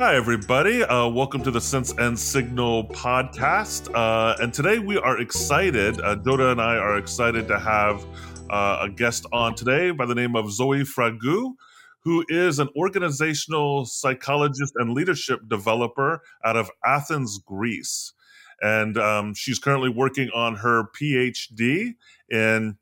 Hi, everybody. Uh, welcome to the Sense and Signal podcast. Uh, and today we are excited. Uh, Joda and I are excited to have uh, a guest on today by the name of Zoe Fragou, who is an organizational psychologist and leadership developer out of Athens, Greece. And um, she's currently working on her PhD in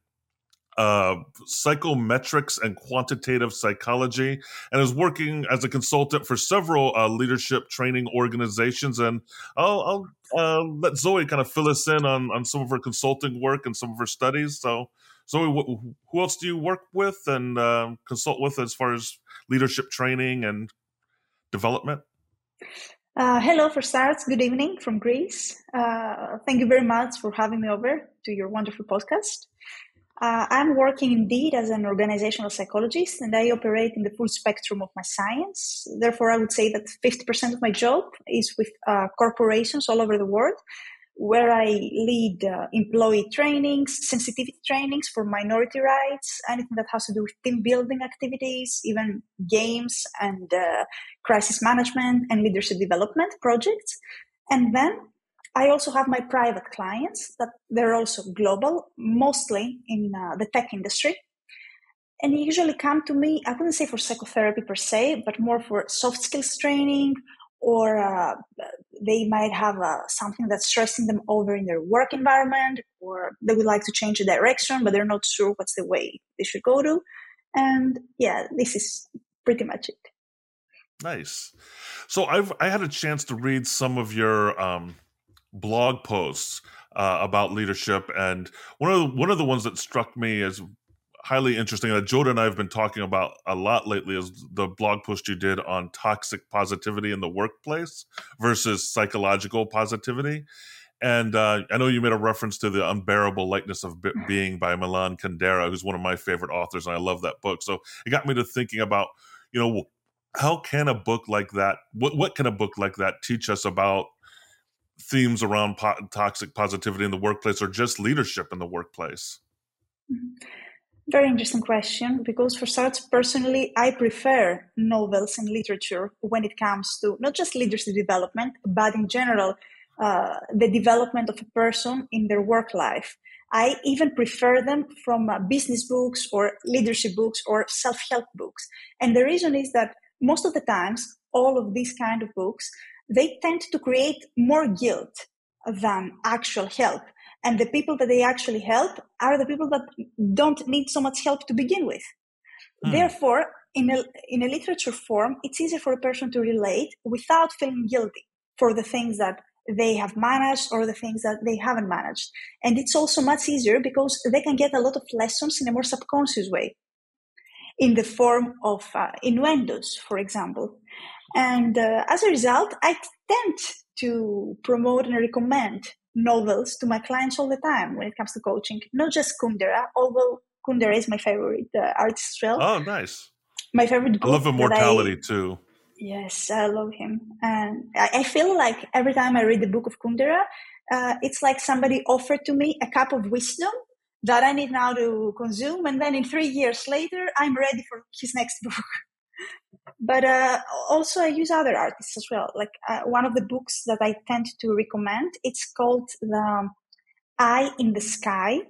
uh, psychometrics and quantitative psychology, and is working as a consultant for several uh, leadership training organizations. And I'll, I'll uh, let Zoe kind of fill us in on, on some of her consulting work and some of her studies. So, Zoe, wh- who else do you work with and uh, consult with as far as leadership training and development? Uh, hello, for starts. Good evening from Greece. Uh, thank you very much for having me over to your wonderful podcast. Uh, I'm working indeed as an organizational psychologist and I operate in the full spectrum of my science. Therefore, I would say that 50% of my job is with uh, corporations all over the world, where I lead uh, employee trainings, sensitivity trainings for minority rights, anything that has to do with team building activities, even games and uh, crisis management and leadership development projects. And then I also have my private clients that they're also global, mostly in uh, the tech industry. And they usually come to me, I wouldn't say for psychotherapy per se, but more for soft skills training, or uh, they might have uh, something that's stressing them over in their work environment, or they would like to change the direction, but they're not sure what's the way they should go to. And yeah, this is pretty much it. Nice. So I've I had a chance to read some of your um, blog posts uh, about leadership, and one of the, one of the ones that struck me as highly interesting that Joda and I have been talking about a lot lately is the blog post you did on toxic positivity in the workplace versus psychological positivity. And uh, I know you made a reference to the unbearable lightness of Be- being by Milan Kundera, who's one of my favorite authors, and I love that book. So it got me to thinking about, you know, how can a book like that, what what can a book like that teach us about themes around po- toxic positivity in the workplace or just leadership in the workplace? Mm-hmm. Very interesting question because for starts personally, I prefer novels and literature when it comes to not just leadership development, but in general, uh, the development of a person in their work life. I even prefer them from uh, business books or leadership books or self-help books. And the reason is that most of the times, all of these kind of books, they tend to create more guilt than actual help. And the people that they actually help are the people that don't need so much help to begin with. Mm. Therefore, in a, in a literature form, it's easier for a person to relate without feeling guilty for the things that they have managed or the things that they haven't managed. And it's also much easier because they can get a lot of lessons in a more subconscious way in the form of uh, innuendos, for example. And uh, as a result, I tend to promote and recommend novels to my clients all the time when it comes to coaching, not just Kundera, although Kundera is my favorite uh, artist well. Oh, nice. My favorite I love Immortality I, too. Yes, I love him. And I, I, feel like every time I read the book of Kundera, uh, it's like somebody offered to me a cup of wisdom that I need now to consume. And then in three years later, I'm ready for his next book but uh, also I use other artists as well. Like uh, one of the books that I tend to recommend, it's called The Eye in the Sky,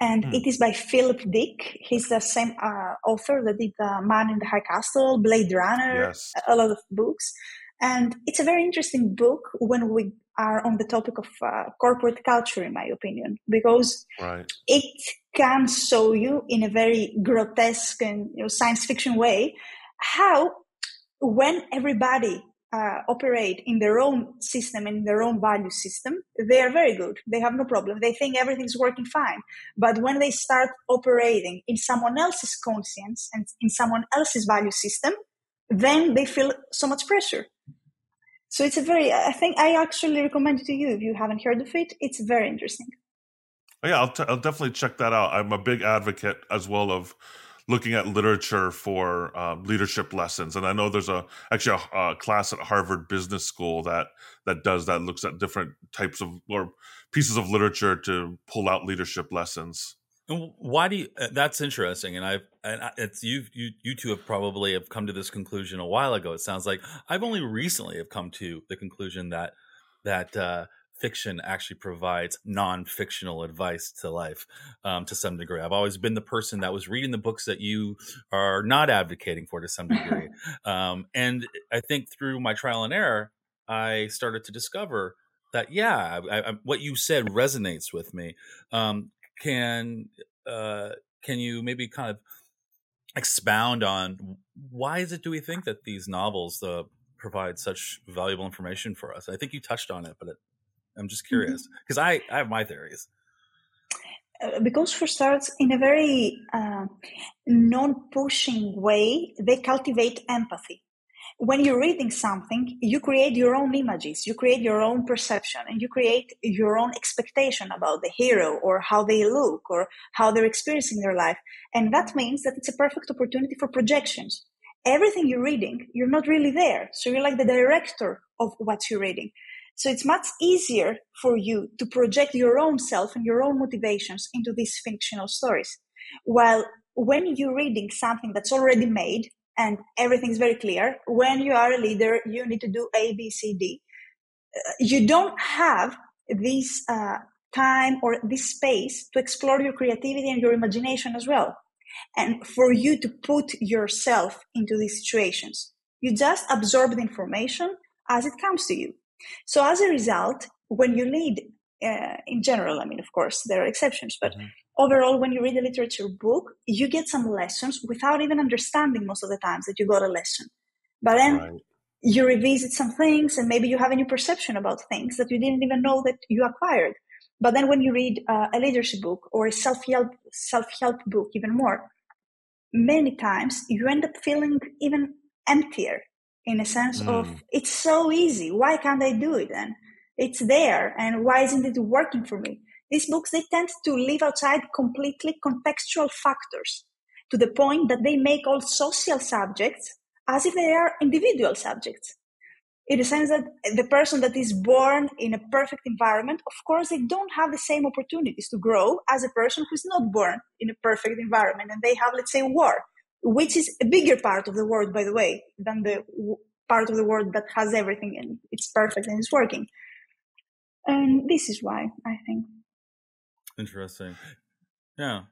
and mm. it is by Philip Dick. He's the same uh, author that did The Man in the High Castle, Blade Runner, yes. a lot of books. And it's a very interesting book when we are on the topic of uh, corporate culture, in my opinion, because right. it can show you in a very grotesque and you know, science fiction way how when everybody uh, operate in their own system in their own value system, they are very good. They have no problem. They think everything's working fine. But when they start operating in someone else's conscience and in someone else's value system, then they feel so much pressure. So it's a very, I think I actually recommend it to you if you haven't heard of it. It's very interesting. Oh, yeah, I'll, t- I'll definitely check that out. I'm a big advocate as well of looking at literature for um, leadership lessons. And I know there's a actually a, a, class at Harvard Business School that that does that, looks at different types of or pieces of literature to pull out leadership lessons. And why do you? Uh, that's interesting, and I've and it's you you you two have probably have come to this conclusion a while ago. It sounds like I've only recently have come to the conclusion that that uh, fiction actually provides non-fictional advice to life um, to some degree. I've always been the person that was reading the books that you are not advocating for to some degree, um, and I think through my trial and error, I started to discover that yeah, I, I, what you said resonates with me. Um, can uh, can you maybe kind of expound on why is it do we think that these novels uh, provide such valuable information for us? I think you touched on it, but it, I'm just mm-hmm. curious because mm-hmm. I, I have my theories. Uh, because for starts, in a very uh, non-pushing way, they cultivate empathy when you're reading something, you create your own images, you create your own perception, and you create your own expectation about the hero or how they look or how they're experiencing their life. And that means that it's a perfect opportunity for projections. Everything you're reading, you're not really there. So you're like the director of what you're reading. So it's much easier for you to project your own self and your own motivations into these fictional stories. While when you're reading something that's already made, and everything's very clear. When you are a leader, you need to do A, B, C, D. Uh, you don't have this uh, time or this space to explore your creativity and your imagination as well. And for you to put yourself into these situations, you just absorb the information as it comes to you. So as a result, when you lead uh, in general, I mean, of course, there are exceptions, but mm-hmm overall, when you read a literature book, you get some lessons without even understanding most of the times that you got a lesson. But then right. you revisit some things and maybe you have a new perception about things that you didn't even know that you acquired. But then when you read uh, a leadership book or a self-help, self-help book even more, many times you end up feeling even emptier in a sense mm. of it's so easy. Why can't I do it then? It's there. And why isn't it working for me? These books, they tend to leave outside completely contextual factors to the point that they make all social subjects as if they are individual subjects. In the sense that the person that is born in a perfect environment, of course, they don't have the same opportunities to grow as a person who's not born in a perfect environment. And they have, let's say, war, which is a bigger part of the world, by the way, than the part of the world that has everything and it's perfect and it's working. And this is why I think. Interesting. Yeah.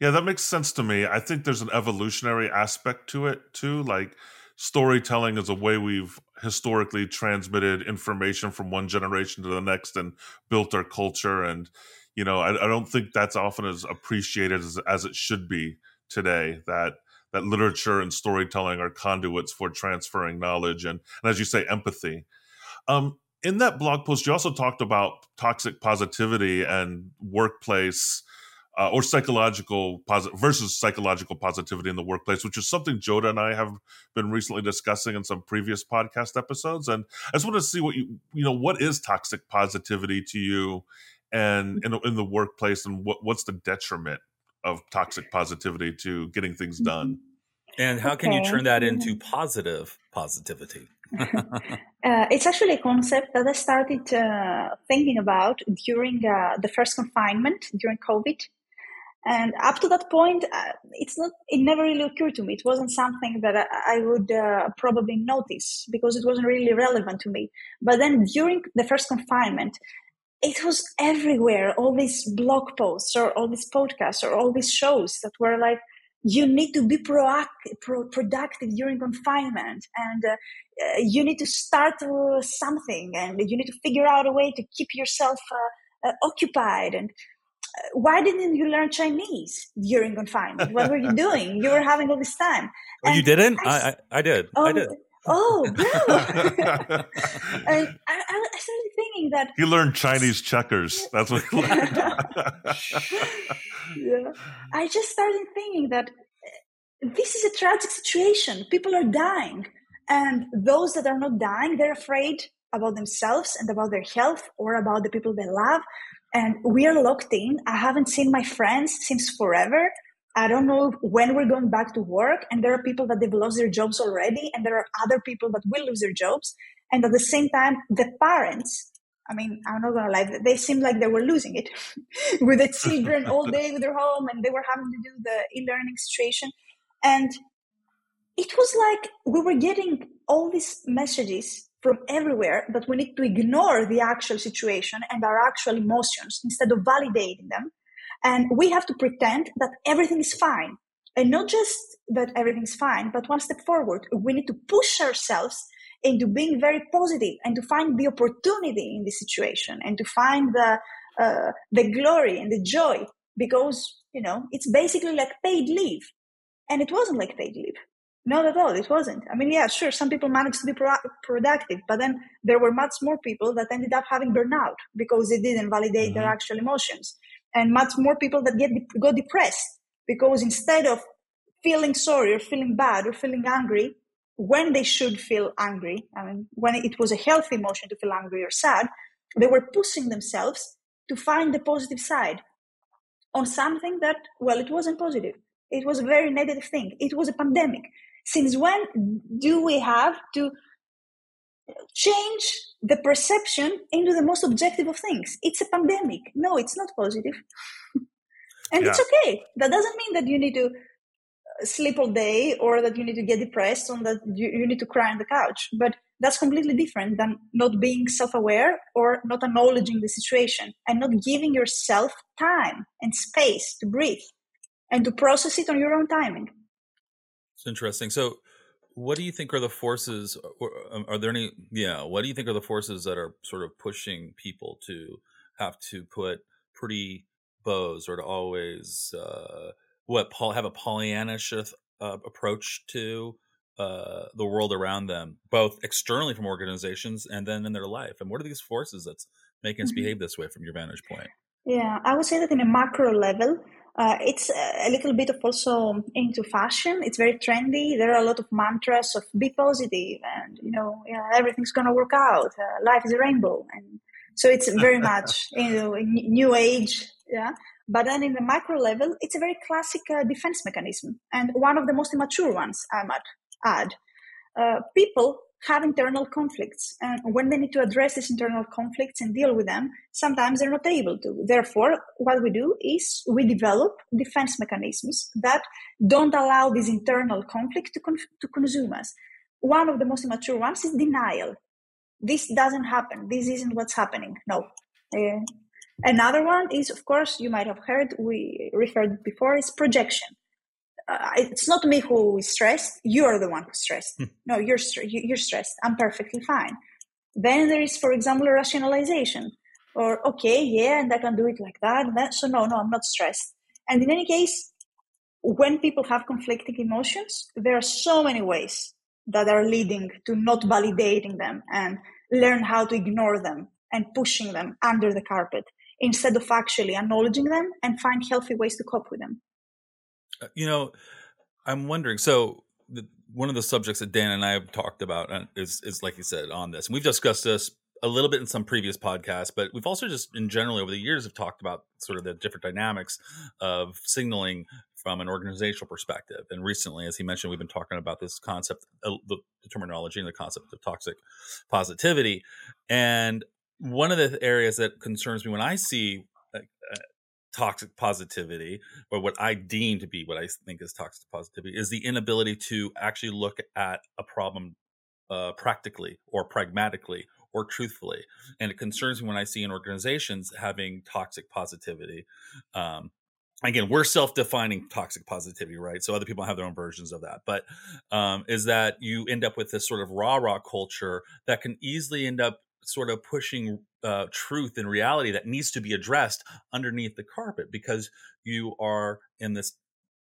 Yeah, that makes sense to me. I think there's an evolutionary aspect to it too. Like storytelling is a way we've historically transmitted information from one generation to the next and built our culture. And, you know, I, I don't think that's often as appreciated as, as it should be today. That that literature and storytelling are conduits for transferring knowledge and, and as you say, empathy. Um, in that blog post, you also talked about toxic positivity and workplace uh, or psychological positive versus psychological positivity in the workplace, which is something Joda and I have been recently discussing in some previous podcast episodes. And I just want to see what you you know what is toxic positivity to you, and in, in the workplace, and what what's the detriment of toxic positivity to getting things done. Mm-hmm. And how okay. can you turn that into positive positivity? uh, it's actually a concept that I started uh, thinking about during uh, the first confinement during COVID. And up to that point, uh, it's not, it never really occurred to me. It wasn't something that I, I would uh, probably notice because it wasn't really relevant to me. But then during the first confinement, it was everywhere. All these blog posts or all these podcasts or all these shows that were like, you need to be proactive, pro- productive during confinement and uh, uh, you need to start uh, something and you need to figure out a way to keep yourself uh, uh, occupied and why didn't you learn chinese during confinement? What were you doing? You were having all this time. Oh, you didn't? I, I, I, did. Oh, i did oh no and I, I started thinking that he learned chinese checkers that's what he learned yeah. I just started thinking that uh, this is a tragic situation. People are dying. And those that are not dying, they're afraid about themselves and about their health or about the people they love. And we are locked in. I haven't seen my friends since forever. I don't know when we're going back to work. And there are people that they've lost their jobs already. And there are other people that will lose their jobs. And at the same time, the parents I mean, I'm not gonna lie, they seemed like they were losing it with the children all day with their home and they were having to do the e-learning situation. And it was like we were getting all these messages from everywhere that we need to ignore the actual situation and our actual emotions instead of validating them. And we have to pretend that everything is fine. And not just that everything's fine, but one step forward. We need to push ourselves into being very positive and to find the opportunity in the situation and to find the uh, the glory and the joy because you know it's basically like paid leave and it wasn't like paid leave not at all it wasn't i mean yeah sure some people managed to be pro- productive but then there were much more people that ended up having burnout because they didn't validate mm-hmm. their actual emotions and much more people that get got depressed because instead of feeling sorry or feeling bad or feeling angry when they should feel angry, I mean, when it was a healthy emotion to feel angry or sad, they were pushing themselves to find the positive side on something that, well, it wasn't positive. It was a very negative thing. It was a pandemic. Since when do we have to change the perception into the most objective of things? It's a pandemic. No, it's not positive. and yeah. it's okay. That doesn't mean that you need to uh, sleep all day or that you need to get depressed or that you, you need to cry on the couch. But that's completely different than not being self-aware or not acknowledging the situation and not giving yourself time and space to breathe and to process it on your own timing. It's interesting. So what do you think are the forces or um, are there any yeah what do you think are the forces that are sort of pushing people to have to put pretty bows or to always uh, what Paul have a Pollyannish uh, approach to uh, the world around them, both externally from organizations and then in their life. And what are these forces that's making us mm-hmm. behave this way from your vantage point? Yeah, I would say that in a macro level, uh, it's a little bit of also into fashion. It's very trendy. There are a lot of mantras of be positive and you know yeah, everything's gonna work out. Uh, life is a rainbow, and so it's very much you know new age. Yeah, but then in the micro level, it's a very classic uh, defense mechanism and one of the most immature ones, I might add. Uh, people have internal conflicts and when they need to address these internal conflicts and deal with them, sometimes they're not able to. Therefore, what we do is we develop defense mechanisms that don't allow this internal conflict to, con- to consume us. One of the most immature ones is denial. This doesn't happen. This isn't what's happening. No. Uh, Another one is, of course, you might have heard, we referred before, is projection. Uh, it's not me who is stressed. You're the one who's stressed. Hmm. No, you're, you're stressed. I'm perfectly fine. Then there is, for example, a rationalization. Or, okay, yeah, and I can do it like that. that. So, no, no, I'm not stressed. And in any case, when people have conflicting emotions, there are so many ways that are leading to not validating them and learn how to ignore them and pushing them under the carpet instead of actually acknowledging them and find healthy ways to cope with them. Uh, you know, I'm wondering. So, the, one of the subjects that Dan and I have talked about uh, is, is like you said, on this, and we've discussed this a little bit in some previous podcasts, but we've also just in general over the years have talked about sort of the different dynamics of signaling from an organizational perspective. And recently, as he mentioned, we've been talking about this concept, uh, the, the terminology and the concept of toxic positivity. And one of the areas that concerns me when I see uh, toxic positivity, or what I deem to be what I think is toxic positivity, is the inability to actually look at a problem uh, practically or pragmatically or truthfully. And it concerns me when I see in organizations having toxic positivity. Um, again, we're self-defining toxic positivity, right? So other people have their own versions of that. But um, is that you end up with this sort of rah rah culture that can easily end up sort of pushing uh, truth and reality that needs to be addressed underneath the carpet because you are in this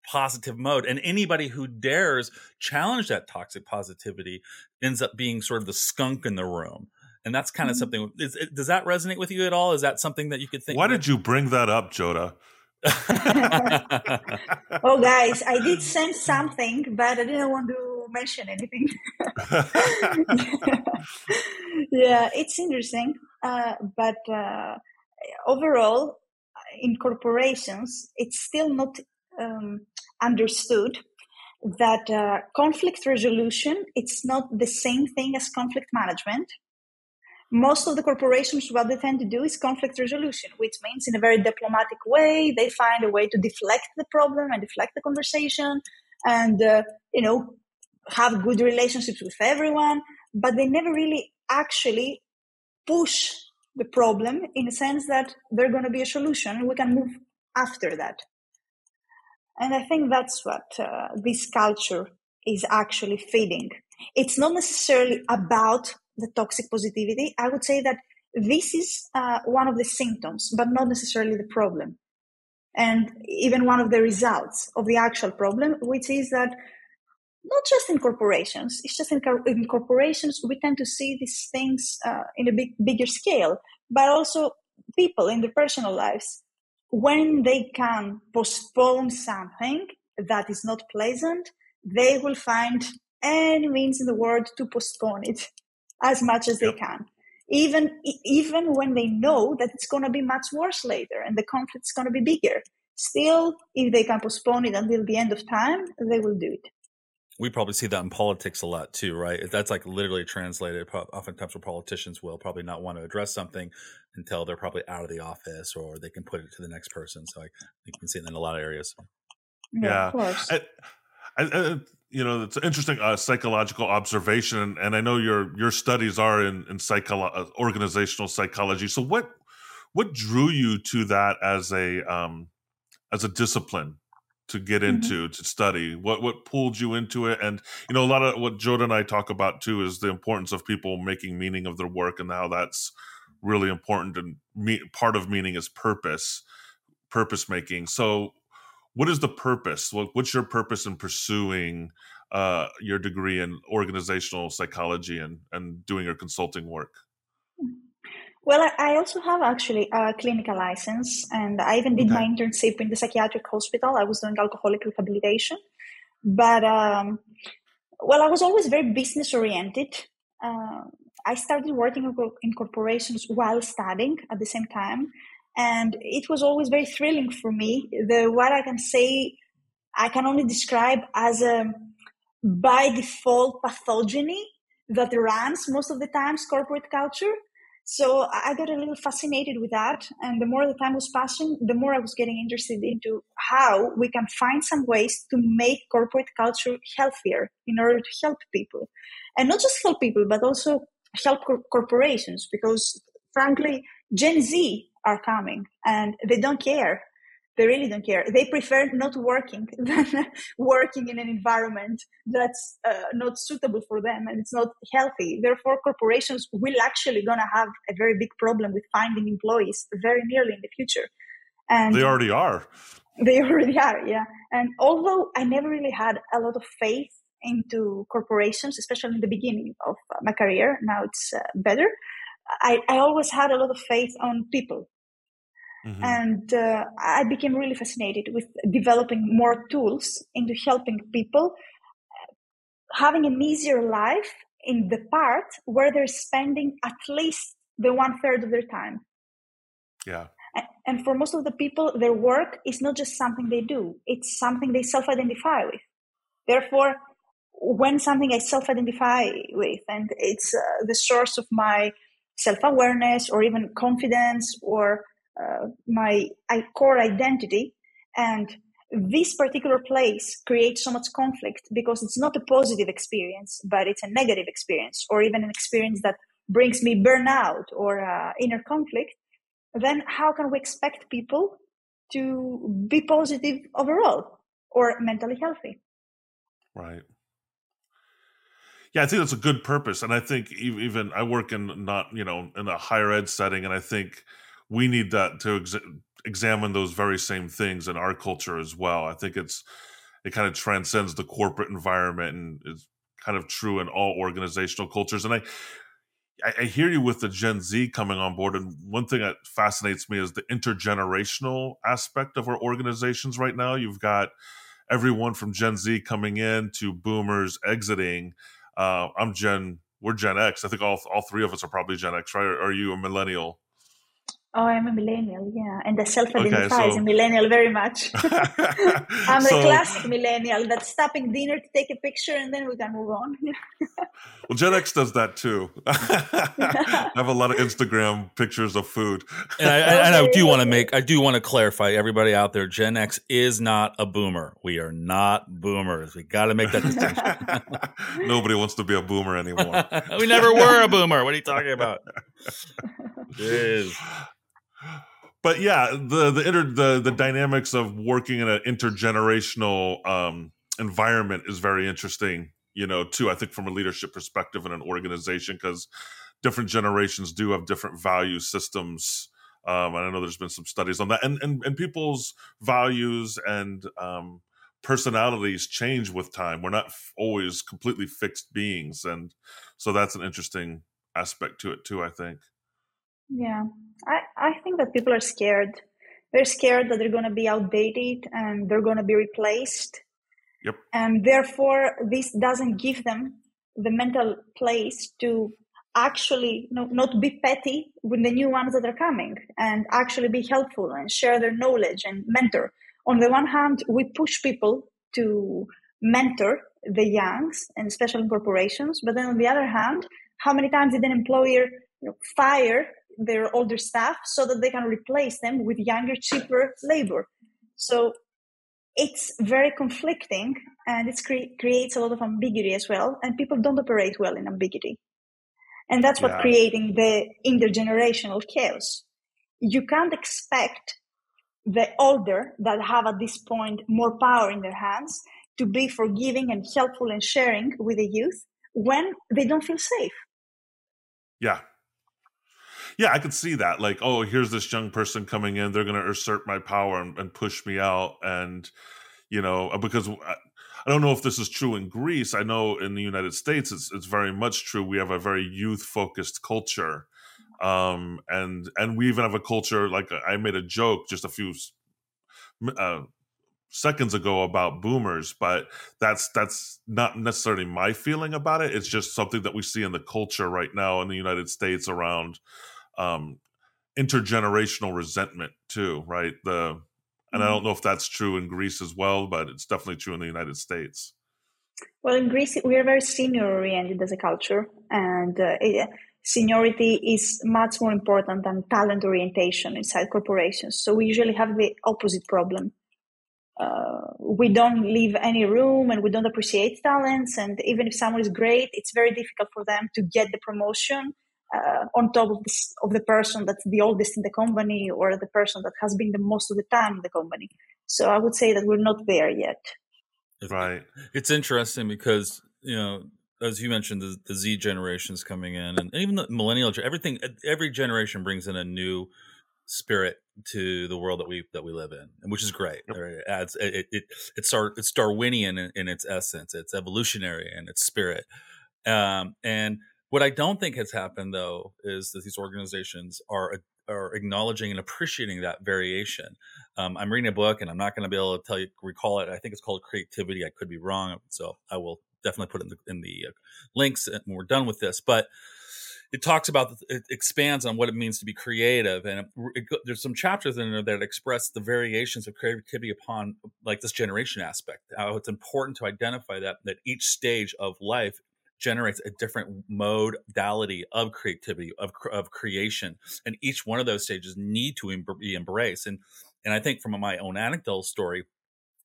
positive mode and anybody who dares challenge that toxic positivity ends up being sort of the skunk in the room and that's kind of mm-hmm. something is, does that resonate with you at all? Is that something that you could think why did you bring that up joda oh guys i did send something but i didn't want to mention anything. Yeah it's interesting uh, but uh, overall in corporations it's still not um, understood that uh, conflict resolution it's not the same thing as conflict management most of the corporations, what they tend to do is conflict resolution, which means in a very diplomatic way, they find a way to deflect the problem and deflect the conversation and, uh, you know, have good relationships with everyone, but they never really actually push the problem in the sense that there's going to be a solution and we can move after that. And I think that's what uh, this culture is actually feeding. It's not necessarily about the toxic positivity. I would say that this is uh, one of the symptoms, but not necessarily the problem. And even one of the results of the actual problem, which is that not just in corporations, it's just in, in corporations, we tend to see these things uh, in a big, bigger scale, but also people in their personal lives when they can postpone something that is not pleasant, they will find any means in the world to postpone it as much as yep. they can. Even, even when they know that it's going to be much worse later and the conflict's going to be bigger. Still, if they can postpone it until the end of time, they will do it we probably see that in politics a lot too, right? That's like literally translated. Oftentimes, where politicians will probably not want to address something until they're probably out of the office or they can put it to the next person. So I, you can see it in a lot of areas. Yeah, yeah. I, I, I, you know, it's an interesting uh, psychological observation, and I know your your studies are in in psycholo- uh, organizational psychology. So what what drew you to that as a um, as a discipline? to get mm-hmm. into mm-hmm. to study what what pulled you into it and you know a lot of what Joda and I talk about too is the importance of people making meaning of their work and how that's really important and me, part of meaning is purpose purpose making so what is the purpose what, what's your purpose in pursuing uh, your degree in organizational psychology and and doing your consulting work well, I also have actually a clinical license, and I even did okay. my internship in the psychiatric hospital. I was doing alcoholic rehabilitation, but um, well, I was always very business oriented. Uh, I started working in corporations while studying at the same time, and it was always very thrilling for me. The what I can say, I can only describe as a by default pathogeny that runs most of the times corporate culture so I got a little fascinated with that. And the more the time was passing, the more I was getting interested into how we can find some ways to make corporate culture healthier in order to help people. And not just help people, but also help cor- corporations because frankly, Gen Z are coming and they don't care they really don't care. They prefer not working than working in an environment that's uh, not suitable for them and it's not healthy. Therefore, corporations will actually gonna have a very big problem with finding employees very nearly in the future. And they already are. They already are, yeah. And although I never really had a lot of faith into corporations, especially in the beginning of my career, now it's uh, better. I, I always had a lot of faith on people Mm-hmm. And uh, I became really fascinated with developing more tools into helping people having an easier life in the part where they're spending at least the one third of their time. Yeah. And for most of the people, their work is not just something they do, it's something they self identify with. Therefore, when something I self identify with and it's uh, the source of my self awareness or even confidence or uh, my core identity. And this particular place creates so much conflict because it's not a positive experience but it's a negative experience or even an experience that brings me burnout or uh, inner conflict. Then how can we expect people to be positive overall or mentally healthy? Right yeah i think that's a good purpose and i think even i work in not you know in a higher ed setting and i think we need that to ex- examine those very same things in our culture as well. I think it's it kind of transcends the corporate environment and is kind of true in all organizational cultures. And I, I, hear you with the Gen Z coming on board, and one thing that fascinates me is the intergenerational aspect of our organizations right now. You've got everyone from Gen Z coming in to Boomers exiting. Uh, I'm Gen, we're Gen X. I think all all three of us are probably Gen X, right? Are you a millennial? Oh, I'm a millennial, yeah, and I self-identify okay, so... as a millennial very much. I'm so... a classic millennial that's stopping dinner to take a picture and then we can move on. well, Gen X does that too. I have a lot of Instagram pictures of food. And I, and I do want to make, I do want to clarify, everybody out there, Gen X is not a boomer. We are not boomers. We got to make that distinction. Nobody wants to be a boomer anymore. we never were a boomer. What are you talking about? Jeez but yeah, the the inter, the the dynamics of working in an intergenerational um, environment is very interesting. You know, too. I think from a leadership perspective in an organization, because different generations do have different value systems. Um, and I know there's been some studies on that, and and, and people's values and um, personalities change with time. We're not f- always completely fixed beings, and so that's an interesting aspect to it too. I think. Yeah, I, I think that people are scared. They're scared that they're going to be outdated and they're going to be replaced. Yep. And therefore, this doesn't give them the mental place to actually you know, not be petty with the new ones that are coming and actually be helpful and share their knowledge and mentor. On the one hand, we push people to mentor the youngs and especially in corporations. But then on the other hand, how many times did an employer you know, fire their older staff so that they can replace them with younger, cheaper labor. So it's very conflicting and it cre- creates a lot of ambiguity as well. And people don't operate well in ambiguity. And that's what yeah. creating the intergenerational chaos. You can't expect the older that have at this point more power in their hands to be forgiving and helpful and sharing with the youth when they don't feel safe. Yeah, yeah, I could see that. Like, oh, here's this young person coming in; they're going to assert my power and, and, push me out. And you know, uh, because I, I don't know if this is true in Greece. I know in the United States, it's it's very much true. We have a very youth focused culture, um, and and we even have a culture. Like I made a joke just a few. Uh, seconds ago about boomers but that's that's not necessarily my feeling about it it's just something that we see in the culture right now in the united states around um, intergenerational resentment too, right? The and I mm-hmm. don't know if that's true in Greece as well, but it's definitely true in the United States. Well, in Greece, we are very senior oriented as a culture, and uh, it, seniority is much more important than talent orientation inside corporations. So we usually have the opposite problem. Uh, we don't leave any room and we don't appreciate talents. And even if someone is great, it's very difficult for them to get the promotion uh, on top of, this, of the person that's the oldest in the company or the person that has been the most of the time in the company. So I would say that we're not there yet. Right. It's interesting because, you know, as you mentioned, the, the Z generations coming in and even the millennial, everything, every generation brings in a new spirit to the world that we that we live in, which is great. Yep. It adds it, it it's our it's Darwinian in, in, its essence. It's evolutionary in its spirit, um, and what I don't think has happened though is that these organizations are are acknowledging and appreciating that variation. Um, I'm reading a book, and I'm not going to be able to tell you recall it. I think it's called Creativity. I could be wrong, so I will definitely put it in the, in the uh, links when we're done with this. But it talks about it expands on what it means to be creative, and it, it, there's some chapters in there that express the variations of creativity upon like this generation aspect. How it's important to identify that that each stage of life generates a different modality of creativity of, of creation and each one of those stages need to be embraced and and i think from my own anecdotal story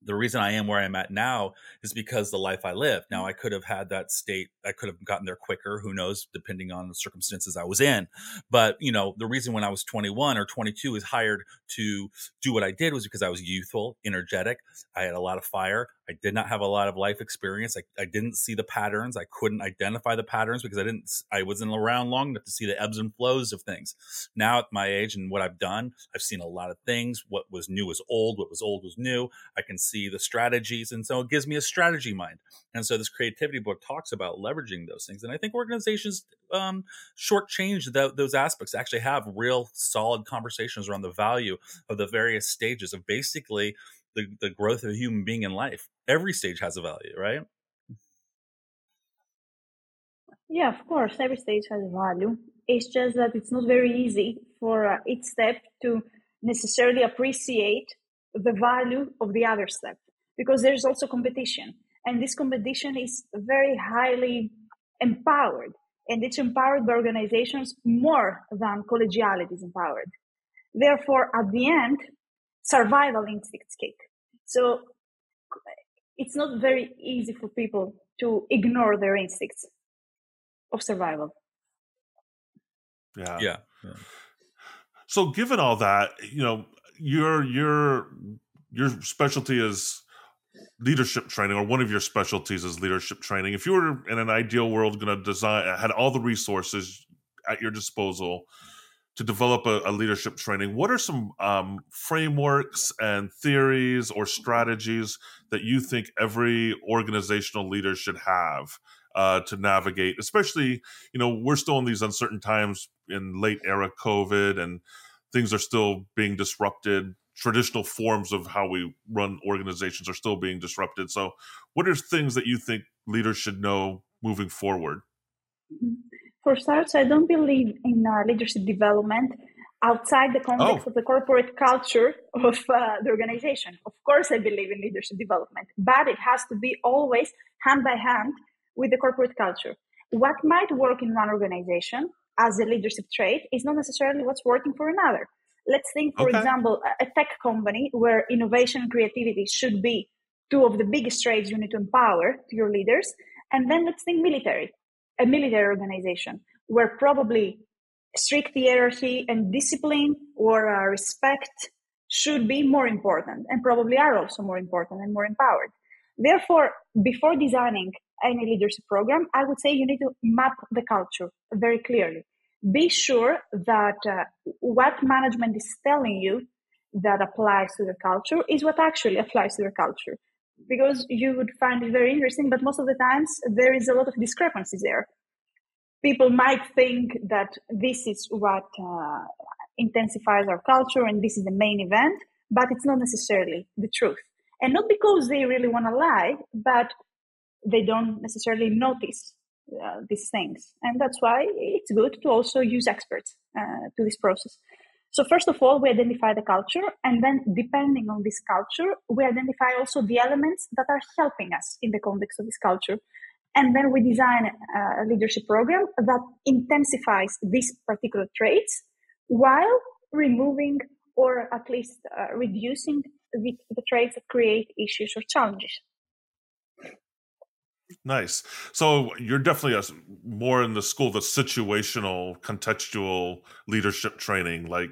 the reason I am where I'm at now is because the life I live. Now mm. I could have had that state, I could have gotten there quicker, who knows, depending on the circumstances I was in. But, you know, the reason when I was 21 or 22 was hired to do what I did was because I was youthful, energetic. I had a lot of fire. I did not have a lot of life experience. I, I didn't see the patterns. I couldn't identify the patterns because I didn't, I wasn't around long enough to see the ebbs and flows of things. Now at my age and what I've done, I've seen a lot of things. What was new was old. What was old was new. I can see the strategies. And so it gives me a strategy mind. And so this creativity book talks about leveraging those things. And I think organizations um, shortchange the, those aspects, actually have real solid conversations around the value of the various stages of basically the, the growth of a human being in life. Every stage has a value, right? Yeah, of course. Every stage has a value. It's just that it's not very easy for uh, each step to necessarily appreciate the value of the other step because there's also competition. And this competition is very highly empowered and it's empowered by organizations more than collegiality is empowered. Therefore, at the end, survival instincts kick. So it's not very easy for people to ignore their instincts of survival. Yeah. Yeah. yeah. So given all that, you know, your your your specialty is leadership training or one of your specialties is leadership training. If you were in an ideal world going to design had all the resources at your disposal to develop a, a leadership training, what are some um, frameworks and theories or strategies that you think every organizational leader should have uh, to navigate? Especially, you know, we're still in these uncertain times in late era COVID, and things are still being disrupted. Traditional forms of how we run organizations are still being disrupted. So, what are things that you think leaders should know moving forward? For starters, I don't believe in uh, leadership development outside the context oh. of the corporate culture of uh, the organization. Of course, I believe in leadership development, but it has to be always hand by hand with the corporate culture. What might work in one organization as a leadership trait is not necessarily what's working for another. Let's think, for okay. example, a tech company where innovation and creativity should be two of the biggest traits you need to empower to your leaders. And then let's think military a military organization where probably strict hierarchy and discipline or uh, respect should be more important and probably are also more important and more empowered. Therefore, before designing any leadership program, I would say you need to map the culture very clearly. Be sure that uh, what management is telling you that applies to the culture is what actually applies to the culture because you would find it very interesting, but most of the times there is a lot of discrepancies there. People might think that this is what uh, intensifies our culture and this is the main event, but it's not necessarily the truth. And not because they really want to lie, but they don't necessarily notice uh, these things. And that's why it's good to also use experts uh, to this process. So first of all, we identify the culture, and then depending on this culture, we identify also the elements that are helping us in the context of this culture. And then we design a leadership program that intensifies these particular traits while removing or at least uh, reducing the, the traits that create issues or challenges. Nice. So you're definitely a, more in the school the situational, contextual leadership training. Like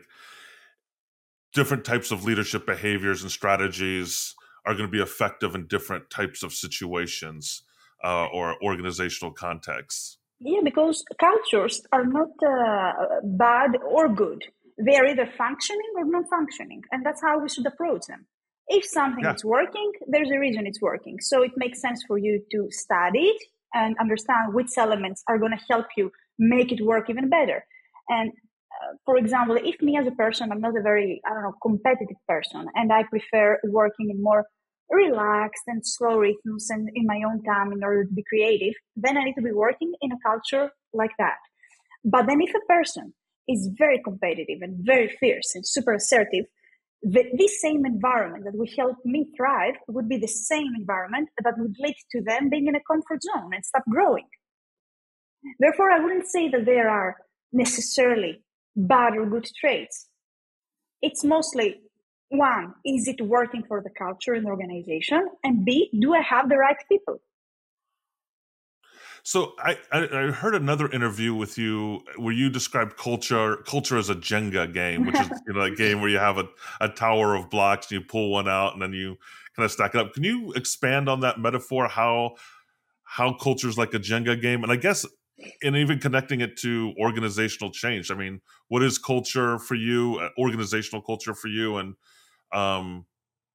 different types of leadership behaviors and strategies are going to be effective in different types of situations uh, or organizational contexts. Yeah, because cultures are not uh, bad or good. They are either functioning or non functioning. And that's how we should approach them. If something yeah. is working, there's a reason it's working. So it makes sense for you to study it and understand which elements are going to help you make it work even better. And for example, if me as a person, I'm not a very, I don't know, competitive person, and I prefer working in more relaxed and slow rhythms and in my own time in order to be creative, then I need to be working in a culture like that. But then if a person is very competitive and very fierce and super assertive, the, this same environment that would help me thrive would be the same environment that would lead to them being in a comfort zone and stop growing. Therefore, I wouldn't say that there are necessarily bad or good traits. It's mostly one, is it working for the culture and the organization? And B, do I have the right people? So I, I, heard another interview with you where you described culture culture as a Jenga game, which is you know a game where you have a, a tower of blocks and you pull one out and then you kind of stack it up. Can you expand on that metaphor? How how culture is like a Jenga game, and I guess and even connecting it to organizational change. I mean, what is culture for you? Uh, organizational culture for you, and um,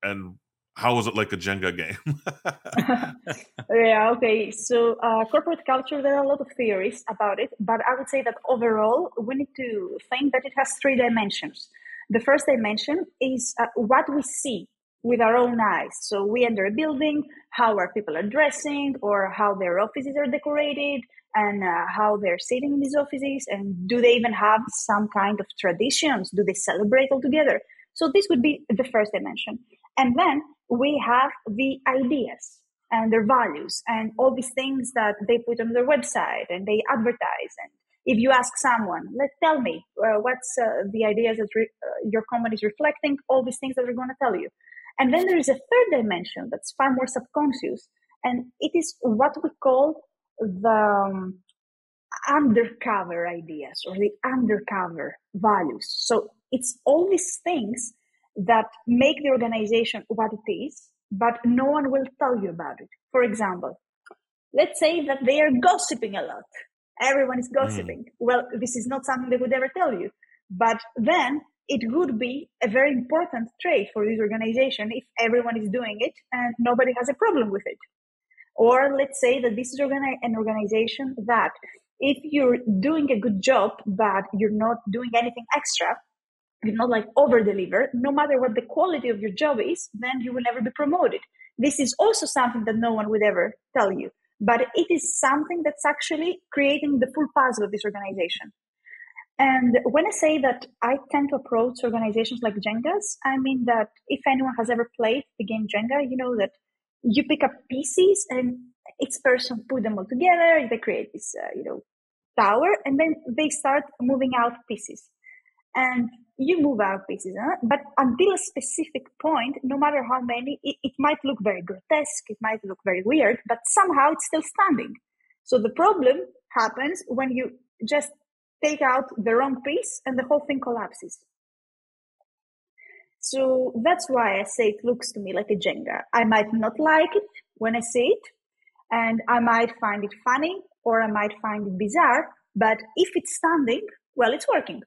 and how was it like a Jenga game? yeah, okay. So, uh, corporate culture, there are a lot of theories about it, but I would say that overall, we need to think that it has three dimensions. The first dimension is uh, what we see with our own eyes. So we enter a building, how our people are dressing, or how their offices are decorated, and uh, how they're sitting in these offices, and do they even have some kind of traditions? Do they celebrate all together? So this would be the first dimension. And then we have the ideas and their values and all these things that they put on their website and they advertise. And if you ask someone, let tell me uh, what's uh, the ideas that re- uh, your company is reflecting, all these things that they're going to tell you. And then there is a third dimension that's far more subconscious, and it is what we call the um, undercover ideas or the undercover values. So it's all these things that make the organization what it is, but no one will tell you about it. For example, let's say that they are gossiping a lot. Everyone is gossiping. Mm. Well, this is not something they would ever tell you. But then it would be a very important trait for this organization if everyone is doing it and nobody has a problem with it. Or let's say that this is an organization that if you're doing a good job, but you're not doing anything extra, you're not like over deliver, no matter what the quality of your job is, then you will never be promoted. This is also something that no one would ever tell you, but it is something that's actually creating the full puzzle of this organization. And when I say that I tend to approach organizations like Jengas, I mean that if anyone has ever played the game Jenga, you know that you pick up pieces and each person put them all together. They create this, uh, you know, tower, and then they start moving out pieces. And you move out pieces, huh? but until a specific point, no matter how many, it, it might look very grotesque, it might look very weird, but somehow it's still standing. So the problem happens when you just take out the wrong piece and the whole thing collapses. So that's why I say it looks to me like a Jenga. I might not like it when I see it, and I might find it funny or I might find it bizarre, but if it's standing, well, it's working.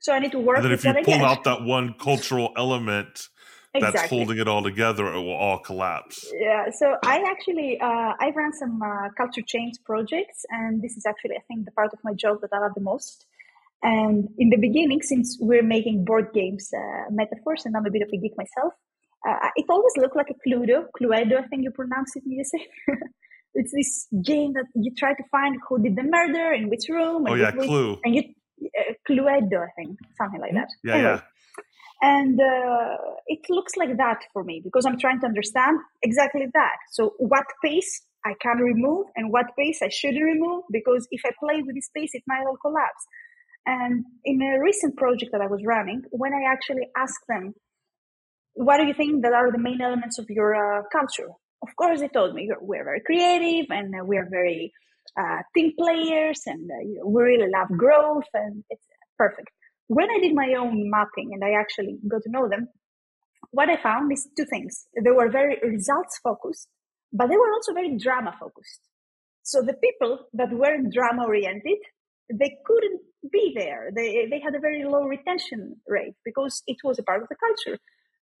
So I need to work. And then if you pull out that one cultural element that's holding it all together, it will all collapse. Yeah. So I actually uh, I ran some uh, culture change projects, and this is actually I think the part of my job that I love the most. And in the beginning, since we're making board games uh, metaphors, and I'm a bit of a geek myself, uh, it always looked like a Cluedo. Cluedo, I think you pronounce it in USA. it's this game that you try to find who did the murder in which room. oh yeah, Clue. And you uh, Cluedo, I think, something like that. Yeah, anyway. yeah. And uh, it looks like that for me because I'm trying to understand exactly that. So, what piece I can remove and what piece I shouldn't remove because if I play with this piece, it might all collapse. And in a recent project that I was running, when I actually asked them, what do you think that are the main elements of your uh, culture? Of course, they told me we're very creative and uh, we're very uh, team players and uh, you know, we really love growth and it's perfect. When I did my own mapping and I actually got to know them, what I found is two things. They were very results focused, but they were also very drama focused. So the people that weren't drama oriented, they couldn't be there. They, they had a very low retention rate because it was a part of the culture.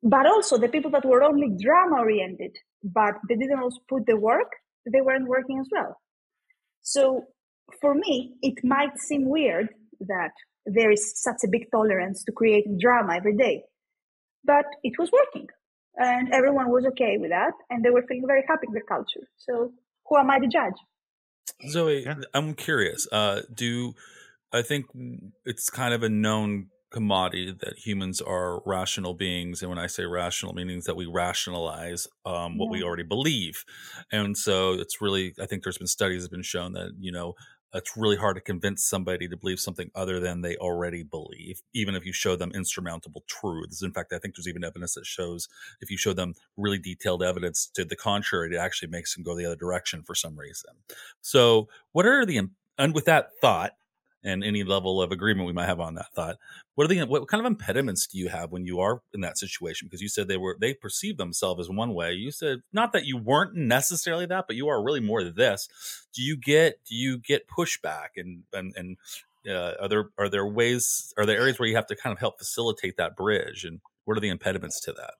But also the people that were only drama oriented, but they didn't also put the work, they weren't working as well. So for me, it might seem weird that there is such a big tolerance to creating drama every day, but it was working and everyone was okay with that and they were feeling very happy with their culture. So who am I to judge? Zoe, I'm curious. Uh, do I think it's kind of a known commodity that humans are rational beings and when i say rational meaning that we rationalize um, what yeah. we already believe and so it's really i think there's been studies that have been shown that you know it's really hard to convince somebody to believe something other than they already believe even if you show them insurmountable truths. In fact i think there's even evidence that shows if you show them really detailed evidence to the contrary it actually makes them go the other direction for some reason. So what are the and with that thought and any level of agreement we might have on that thought. What are the what kind of impediments do you have when you are in that situation? Because you said they were they perceive themselves as one way. You said not that you weren't necessarily that, but you are really more this. Do you get do you get pushback and and and uh, are there are there ways are there areas where you have to kind of help facilitate that bridge and what are the impediments to that?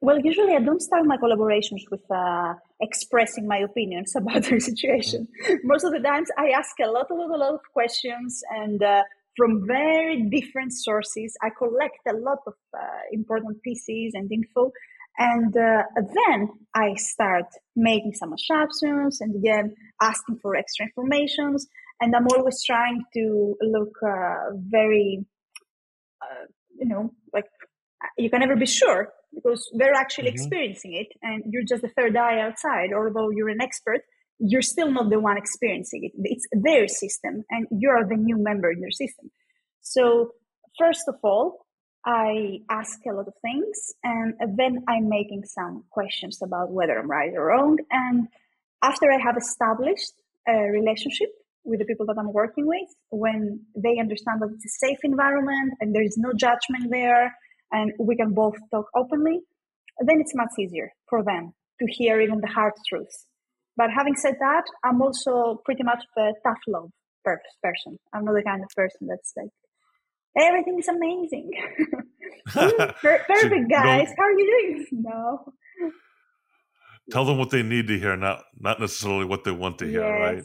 Well, usually I don't start my collaborations with uh, expressing my opinions about their situation. Most of the times I ask a lot, a lot, a lot of questions and uh, from very different sources. I collect a lot of uh, important pieces and info. And uh, then I start making some assumptions and again asking for extra informations. And I'm always trying to look uh, very, uh, you know, like you can never be sure because they're actually mm-hmm. experiencing it and you're just the third eye outside. Although you're an expert, you're still not the one experiencing it. It's their system and you're the new member in their system. So first of all, I ask a lot of things and then I'm making some questions about whether I'm right or wrong. And after I have established a relationship with the people that I'm working with, when they understand that it's a safe environment and there is no judgment there and we can both talk openly, then it's much easier for them to hear even the hard truths. But having said that, I'm also pretty much a tough love person. I'm not the kind of person that's like, everything is amazing. Mm, perfect, guys. How are you doing? No. Tell them what they need to hear, not not necessarily what they want to hear, yes. right?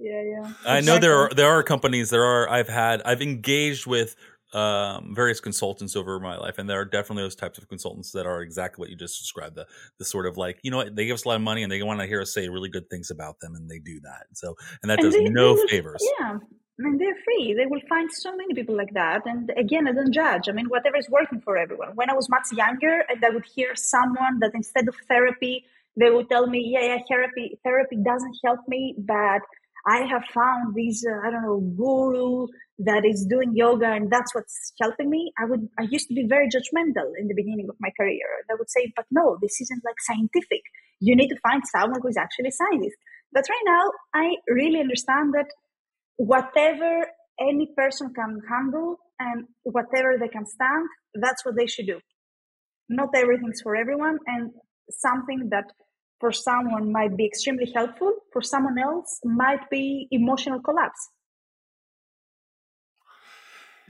Yeah, yeah. I know there are there are companies there are I've had I've engaged with um, various consultants over my life, and there are definitely those types of consultants that are exactly what you just described. The the sort of like you know they give us a lot of money and they want to hear us say really good things about them, and they do that. So and that and does they, no they will, favors. Yeah, and they're free. They will find so many people like that. And again, I don't judge. I mean, whatever is working for everyone. When I was much younger, and I would hear someone that instead of therapy, they would tell me, "Yeah, yeah, therapy therapy doesn't help me, but." I have found these, uh, I don't know, guru that is doing yoga and that's what's helping me. I would, I used to be very judgmental in the beginning of my career. I would say, but no, this isn't like scientific. You need to find someone who is actually a scientist. But right now, I really understand that whatever any person can handle and whatever they can stand, that's what they should do. Not everything's for everyone and something that for someone might be extremely helpful, for someone else might be emotional collapse.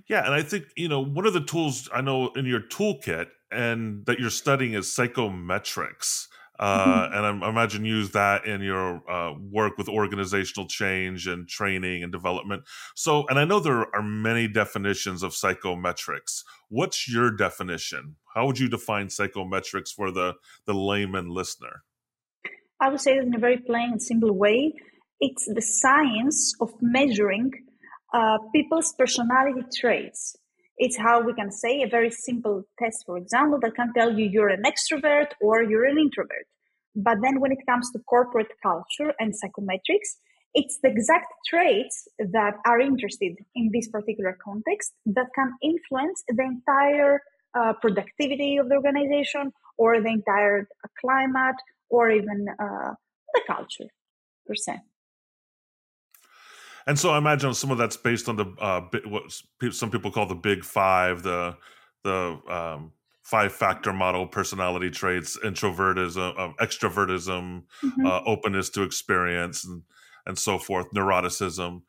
Yeah, and I think you know one of the tools I know in your toolkit and that you're studying is psychometrics. Uh, mm-hmm. and I, imagine you use that in your uh, work with organizational change and training and development. So, and I know there are many definitions of psychometrics. What's your definition? How would you define psychometrics for the the layman listener? I would say that in a very plain and simple way, it's the science of measuring uh, people's personality traits. It's how we can say a very simple test, for example, that can tell you you're an extrovert or you're an introvert. But then when it comes to corporate culture and psychometrics, it's the exact traits that are interested in this particular context that can influence the entire uh, productivity of the organization or the entire climate or even uh, the culture per se. And so I imagine some of that's based on the uh, what some people call the big five, the the um, five factor model personality traits: introvertism, uh, extrovertism, mm-hmm. uh, openness to experience, and and so forth, neuroticism.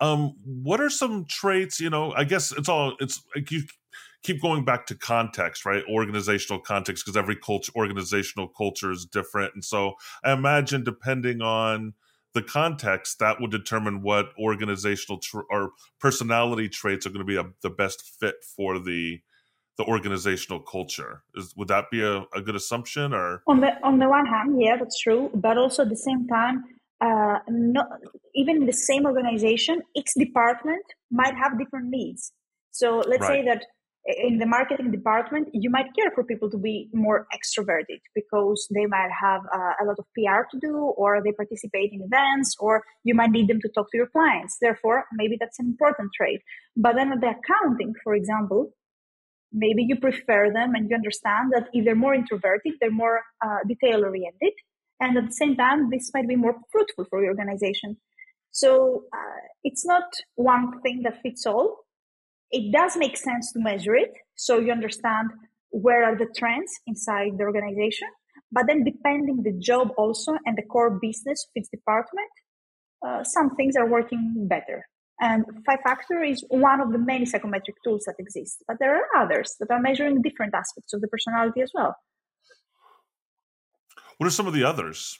Um, what are some traits? You know, I guess it's all it's like you keep going back to context, right? Organizational context, because every culture, organizational culture is different. And so I imagine depending on the context, that would determine what organizational tr- or personality traits are going to be a, the best fit for the the organizational culture. Is, would that be a, a good assumption or on the on the one hand, yeah, that's true. But also at the same time, uh, not, even in the same organization, each department might have different needs. So let's right. say that in the marketing department, you might care for people to be more extroverted because they might have uh, a lot of PR to do, or they participate in events, or you might need them to talk to your clients. Therefore, maybe that's an important trait. But then at the accounting, for example, maybe you prefer them and you understand that if they're more introverted, they're more uh, detail oriented. And at the same time, this might be more fruitful for your organization. So uh, it's not one thing that fits all it does make sense to measure it so you understand where are the trends inside the organization. But then, depending the job also and the core business of its department, uh, some things are working better. And five factor is one of the many psychometric tools that exist, but there are others that are measuring different aspects of the personality as well. What are some of the others?